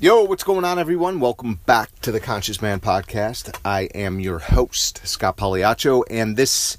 Yo, what's going on, everyone? Welcome back to the Conscious Man Podcast. I am your host, Scott Pagliaccio, and this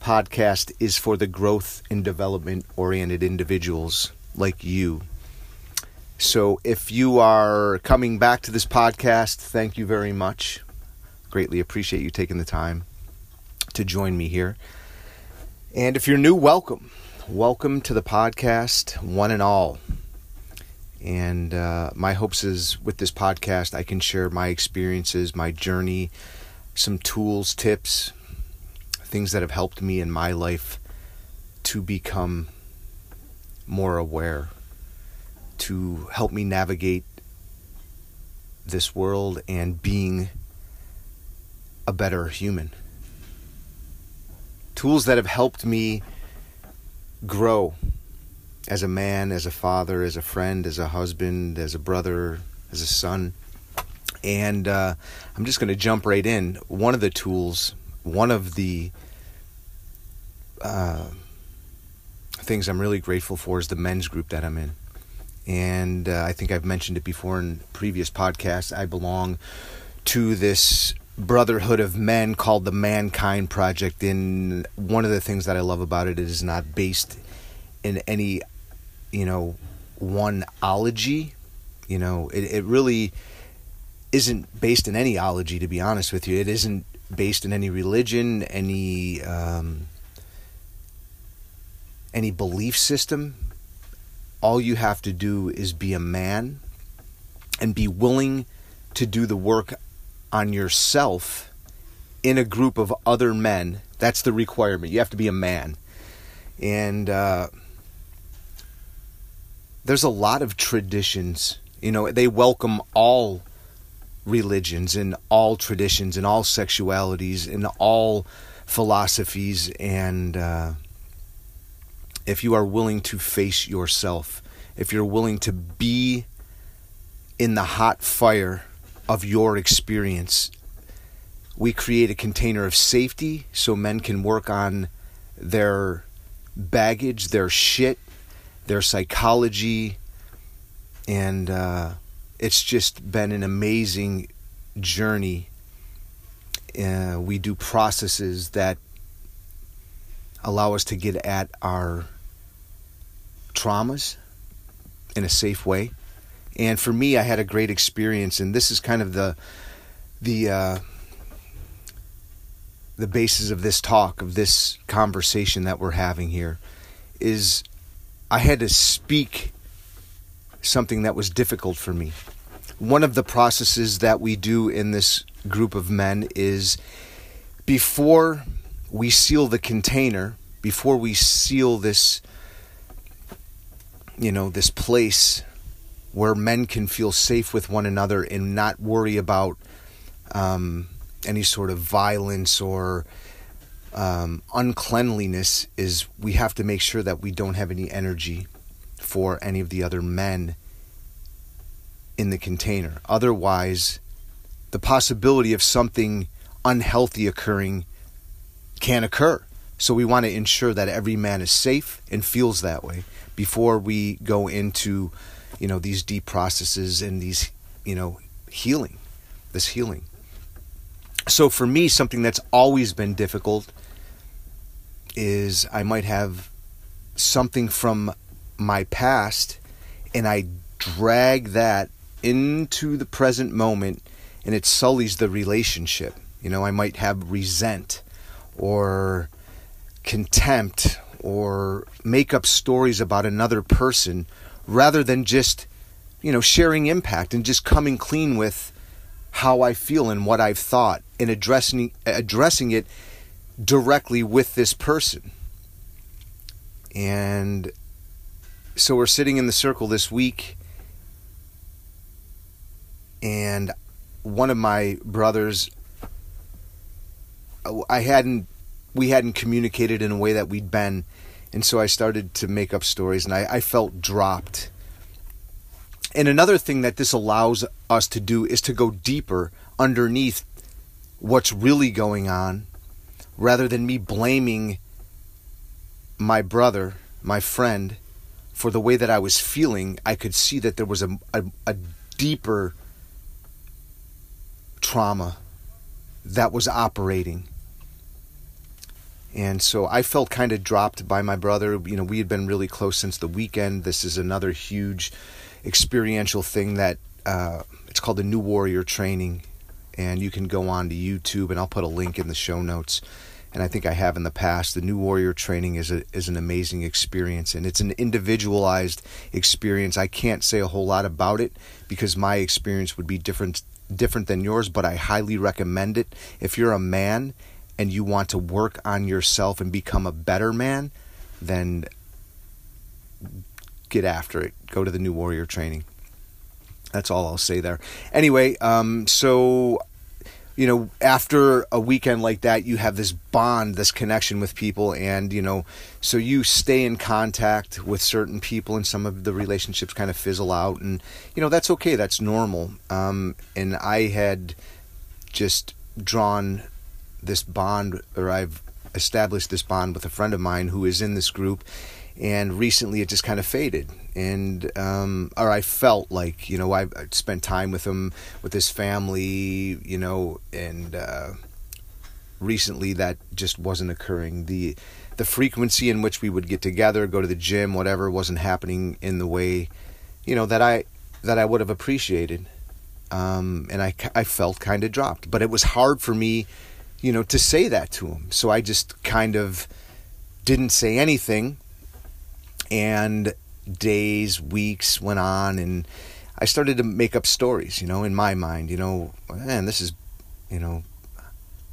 podcast is for the growth and development oriented individuals like you. So, if you are coming back to this podcast, thank you very much. Greatly appreciate you taking the time to join me here. And if you're new, welcome. Welcome to the podcast, one and all. And uh, my hopes is with this podcast, I can share my experiences, my journey, some tools, tips, things that have helped me in my life to become more aware, to help me navigate this world and being a better human. Tools that have helped me grow as a man, as a father, as a friend, as a husband, as a brother, as a son. And uh, I'm just going to jump right in. One of the tools, one of the uh, things I'm really grateful for is the men's group that I'm in. And uh, I think I've mentioned it before in previous podcasts. I belong to this brotherhood of men called the Mankind Project. And one of the things that I love about it is not based in any you know, one ology. You know, it, it really isn't based in any ology, to be honest with you. It isn't based in any religion, any um, any belief system. All you have to do is be a man and be willing to do the work on yourself in a group of other men. That's the requirement. You have to be a man. And uh, there's a lot of traditions. You know, they welcome all religions and all traditions and all sexualities and all philosophies. And uh, if you are willing to face yourself, if you're willing to be in the hot fire of your experience, we create a container of safety so men can work on their baggage, their shit, their psychology, and uh, it's just been an amazing journey. Uh, we do processes that allow us to get at our traumas in a safe way. And for me, I had a great experience, and this is kind of the the uh, the basis of this talk, of this conversation that we're having here, is I had to speak something that was difficult for me. One of the processes that we do in this group of men is before we seal the container, before we seal this, you know, this place where men can feel safe with one another and not worry about um, any sort of violence or um, uncleanliness is we have to make sure that we don't have any energy for any of the other men in the container. Otherwise, the possibility of something unhealthy occurring can occur. So we want to ensure that every man is safe and feels that way before we go into, you know, these deep processes and these, you know, healing, this healing. So for me, something that's always been difficult is I might have something from my past and I drag that into the present moment and it sullies the relationship. You know, I might have resent or contempt or make up stories about another person rather than just, you know, sharing impact and just coming clean with how I feel and what I've thought and addressing addressing it directly with this person. And so we're sitting in the circle this week, and one of my brothers, uh, I hadn't, we hadn't communicated in a way that we'd been, and so I started to make up stories, and I, I felt dropped. And another thing that this allows us to do is to go deeper underneath what's really going on rather than me blaming my brother, my friend, for the way that I was feeling, I could see that there was a, a, a deeper trauma that was operating. And so I felt kind of dropped by my brother. You know, we had been really close since the weekend. This is another huge experiential thing that uh, it's called the New Warrior Training. And you can go on to YouTube, and I'll put a link in the show notes. And I think I have in the past. The New Warrior Training is a, is an amazing experience, and it's an individualized experience. I can't say a whole lot about it because my experience would be different different than yours, but I highly recommend it. If you're a man and you want to work on yourself and become a better man, then get after it. Go to the New Warrior training. That's all I'll say there. Anyway, um, so you know, after a weekend like that, you have this bond, this connection with people, and you know, so you stay in contact with certain people, and some of the relationships kind of fizzle out, and you know, that's okay, that's normal. Um, and I had just drawn this bond, or I've established this bond with a friend of mine who is in this group, and recently it just kind of faded. And um, or I felt like you know I spent time with him with his family you know and uh, recently that just wasn't occurring. The the frequency in which we would get together go to the gym whatever wasn't happening in the way you know that I that I would have appreciated. Um, and I, I felt kind of dropped. But it was hard for me you know to say that to him. So I just kind of didn't say anything and days, weeks went on, and I started to make up stories, you know, in my mind, you know, man, this is, you know,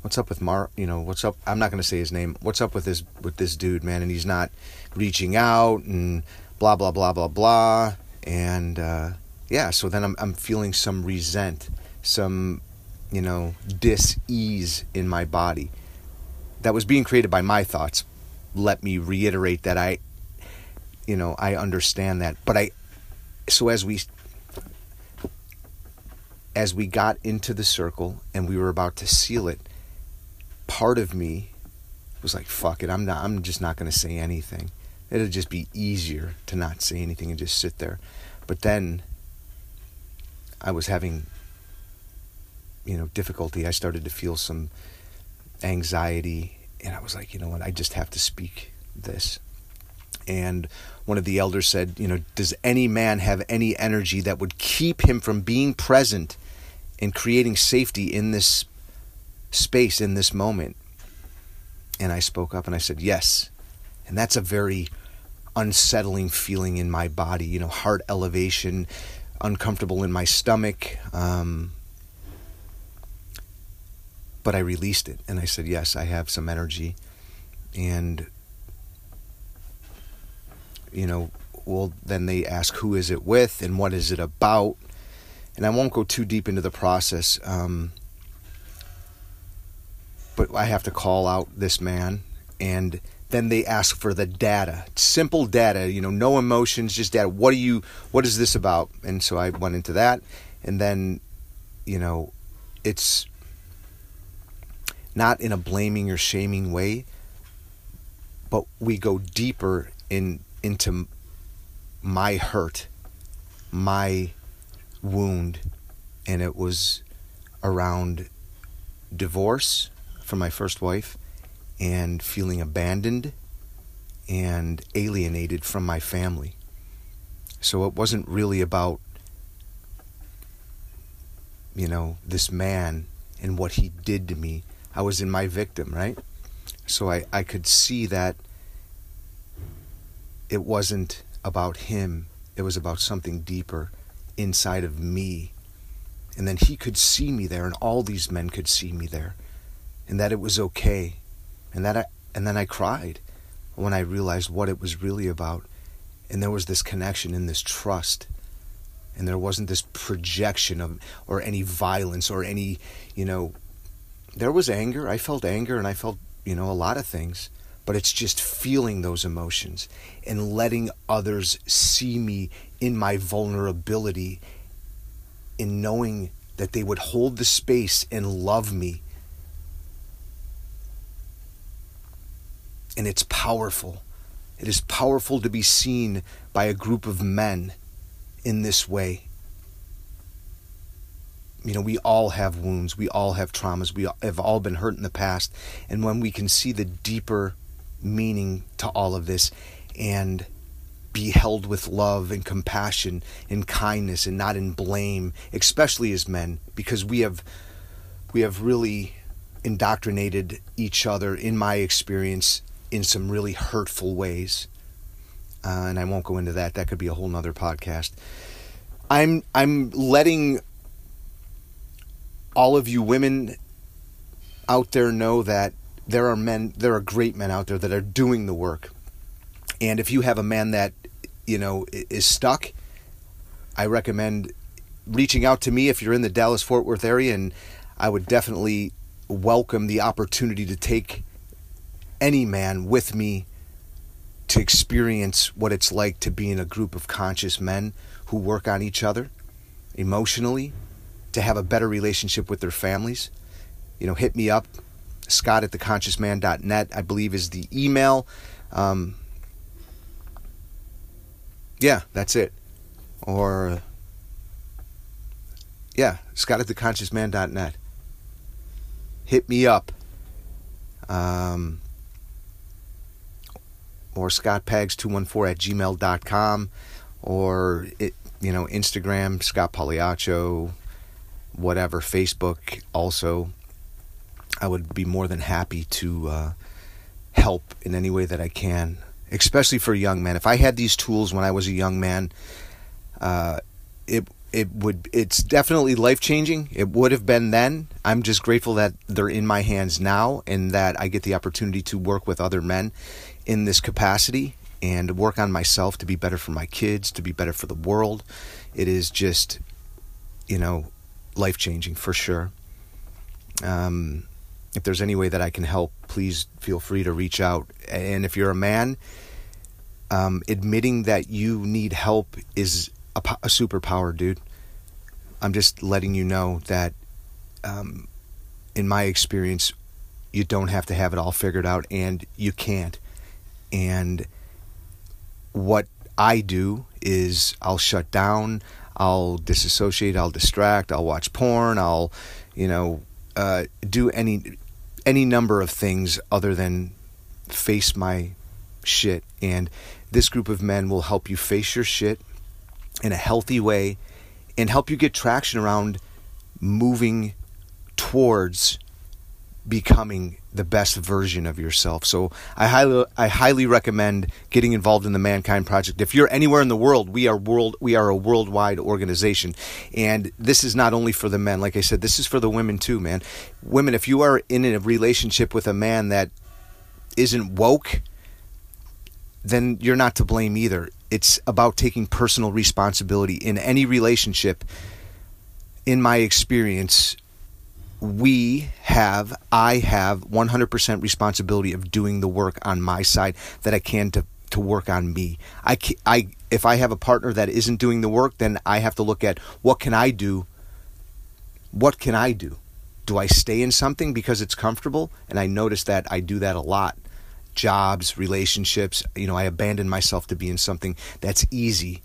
what's up with Mar, you know, what's up? I'm not going to say his name. What's up with this with this dude, man? And he's not reaching out and blah blah blah blah blah. And uh, yeah, so then I'm I'm feeling some resent, some you know dis-ease in my body that was being created by my thoughts. Let me reiterate that I you know, I understand that. But I, so as we, as we got into the circle and we were about to seal it, part of me was like, fuck it, I'm not, I'm just not going to say anything. It'll just be easier to not say anything and just sit there. But then I was having, you know, difficulty. I started to feel some anxiety and I was like, you know what, I just have to speak this. And one of the elders said, You know, does any man have any energy that would keep him from being present and creating safety in this space, in this moment? And I spoke up and I said, Yes. And that's a very unsettling feeling in my body, you know, heart elevation, uncomfortable in my stomach. Um, but I released it and I said, Yes, I have some energy. And you know, well, then they ask who is it with and what is it about. And I won't go too deep into the process, um, but I have to call out this man, and then they ask for the data, simple data, you know, no emotions, just data. What are you? What is this about? And so I went into that, and then, you know, it's not in a blaming or shaming way, but we go deeper in into my hurt, my wound, and it was around divorce from my first wife and feeling abandoned and alienated from my family. So it wasn't really about, you know, this man and what he did to me. I was in my victim, right? So I, I could see that it wasn't about him, it was about something deeper inside of me. And then he could see me there, and all these men could see me there, and that it was okay. And that I, and then I cried when I realized what it was really about. And there was this connection and this trust. And there wasn't this projection of or any violence or any, you know, there was anger. I felt anger and I felt, you know, a lot of things but it's just feeling those emotions and letting others see me in my vulnerability, in knowing that they would hold the space and love me. And it's powerful. It is powerful to be seen by a group of men in this way. you know, we all have wounds, we all have traumas, we have all been hurt in the past. And when we can see the deeper meaning to all of this and be held with love and compassion and kindness and not in blame, especially as men, because we have we have really indoctrinated each other, in my experience, in some really hurtful ways. Uh, and I won't go into that. That could be a whole nother podcast. I'm I'm letting all of you women out there know that there are men, there are great men out there that are doing the work. And if you have a man that, you know, is stuck, I recommend reaching out to me if you're in the Dallas Fort Worth area. And I would definitely welcome the opportunity to take any man with me to experience what it's like to be in a group of conscious men who work on each other emotionally, to have a better relationship with their families. You know, hit me up, scott at theconsciousman.net, I believe is the email. Um, yeah, that's it. Or, yeah, scott at theconsciousman.net. Hit me up. Um, or scottpags214 at gmail.com or it, you know instagram scott pagliaccio whatever facebook also i would be more than happy to uh, help in any way that i can especially for young men if i had these tools when i was a young man uh, it it would it's definitely life changing it would have been then i'm just grateful that they're in my hands now and that i get the opportunity to work with other men in this capacity and work on myself to be better for my kids, to be better for the world. It is just, you know, life changing for sure. Um, if there's any way that I can help, please feel free to reach out. And if you're a man, um, admitting that you need help is a, a, superpower, dude. I'm just letting you know that, um, in my experience, you don't have to have it all figured out, and you can't. And what I do is I'll shut down, I'll disassociate, I'll distract, I'll watch porn, I'll, you know, uh, do any any number of things other than face my shit. And this group of men will help you face your shit in a healthy way and help you get traction around moving towards becoming the best version of yourself. So I highly I highly recommend getting involved in the Mankind Project. If you're anywhere in the world, we are world we are a worldwide organization. And this is not only for the men, like I said, this is for the women too, man. Women, if you are in a relationship with a man that isn't woke, then you're not to blame either. It's about taking personal responsibility in any relationship. In my experience, we have, I have 100% responsibility of doing the work on my side that I can to, to work on me. I, I, if I have a partner that isn't doing the work, then I have to look at what can I do? What can I do? Do I stay in something because it's comfortable? And I notice that I do that a lot. Jobs, relationships, you know, I abandon myself to be in something that's easy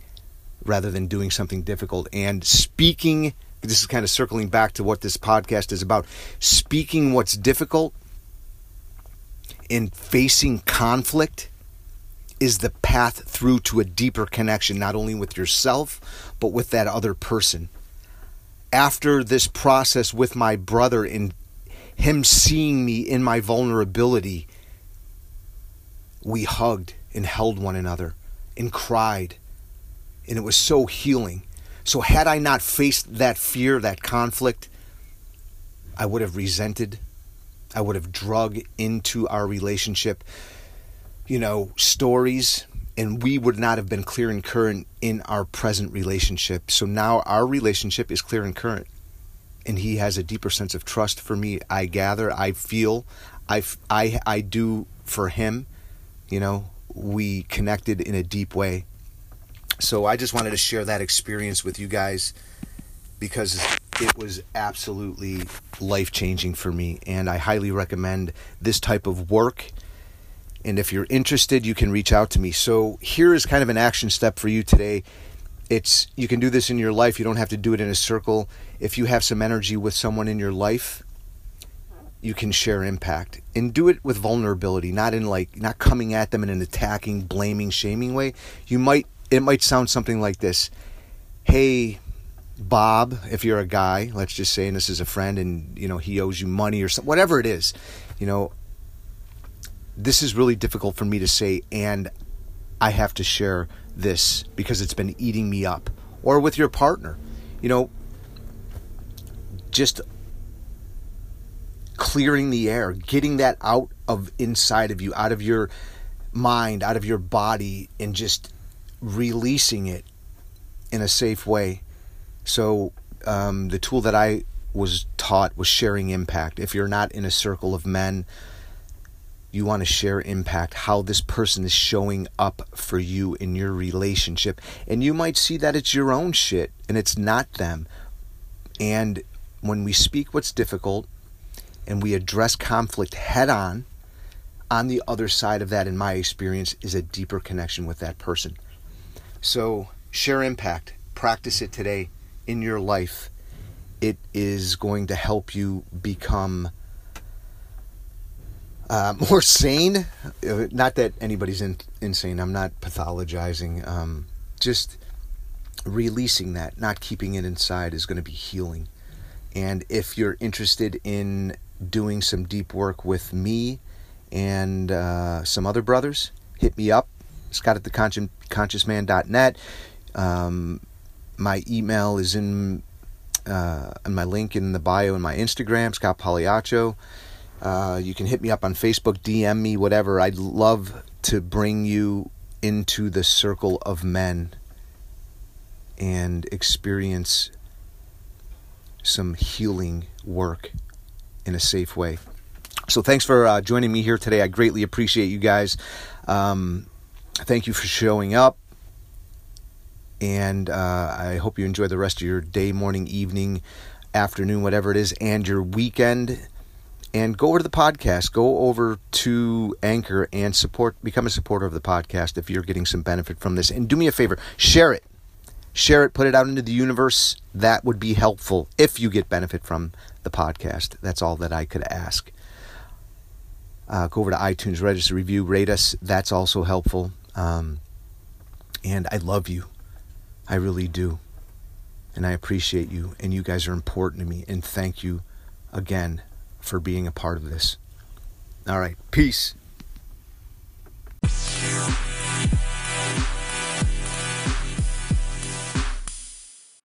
rather than doing something difficult. And speaking this is kind of circling back to what this podcast is about speaking what's difficult and facing conflict is the path through to a deeper connection, not only with yourself, but with that other person. After this process with my brother and him seeing me in my vulnerability, we hugged and held one another and cried. And it was so healing. So, had I not faced that fear, that conflict, I would have resented. I would have drug into our relationship, you know, stories, and we would not have been clear and current in our present relationship. So now our relationship is clear and current. And he has a deeper sense of trust for me. I gather, I feel, I, I, I do for him. You know, we connected in a deep way. So I just wanted to share that experience with you guys because it was absolutely life changing for me. And I highly recommend this type of work. And if you're interested, you can reach out to me. So here is kind of an action step for you today. it's you can do this in your life. You don't have to do it in a circle. If you have some energy with someone in your life, you can share impact and do it with vulnerability, not in like not coming at them in an attacking, blaming, shaming way. You might it might sound something like this. Hey, Bob, if you're a guy, let's just say, and this is a friend, and you know he owes you money or something, whatever it is, you know, this is really difficult for me to say, and I have to share this because it's been eating me up. Or with your partner, you know, just clearing the air, getting that out of inside of you, out of your mind, out of your body, and just releasing it in a safe way. So, um, the tool that I was taught was sharing impact. If you're not in a circle of men, you want to share impact, how this person is showing up for you in your relationship. And you might see that it's your own shit and it's not them. And when we speak what's difficult and we address conflict head on, on the other side of that, in my experience, is a deeper connection with that person. So share impact, practice it today in your life. It is going to help you become uh, more sane. Uh, not that anybody's in, insane. I'm not pathologizing. Um, just releasing that, not keeping it inside, is going to be healing. And if you're interested in doing some deep work with me and uh, some other brothers, hit me up. Scott at the conscious, consciousman.net. Um, my email is in, uh, my link in the bio in my Instagram, Scott Pagliaccio. Uh, you can hit me up on Facebook, DM me, whatever. I'd love to bring you into the circle of men and experience some healing work in a safe way. So, thanks for uh, joining me here today. I greatly appreciate you guys. Um, thank you for showing up. And uh, I hope you enjoy the rest of your day, morning, evening, afternoon, whatever it is, and your weekend and go over to the podcast. Go over to Anchor and support, become a supporter of the podcast if you're getting some benefit from this. And do me a favor, share it. Share it, put it out into the universe. That would be helpful if you get benefit from the podcast. That's all that I could ask. Uh, go over to iTunes, register, review, rate us. That's also helpful. Um, and I love you. I really do. And I appreciate you. And you guys are important to me. And thank you again for being a part of this. All right. Peace.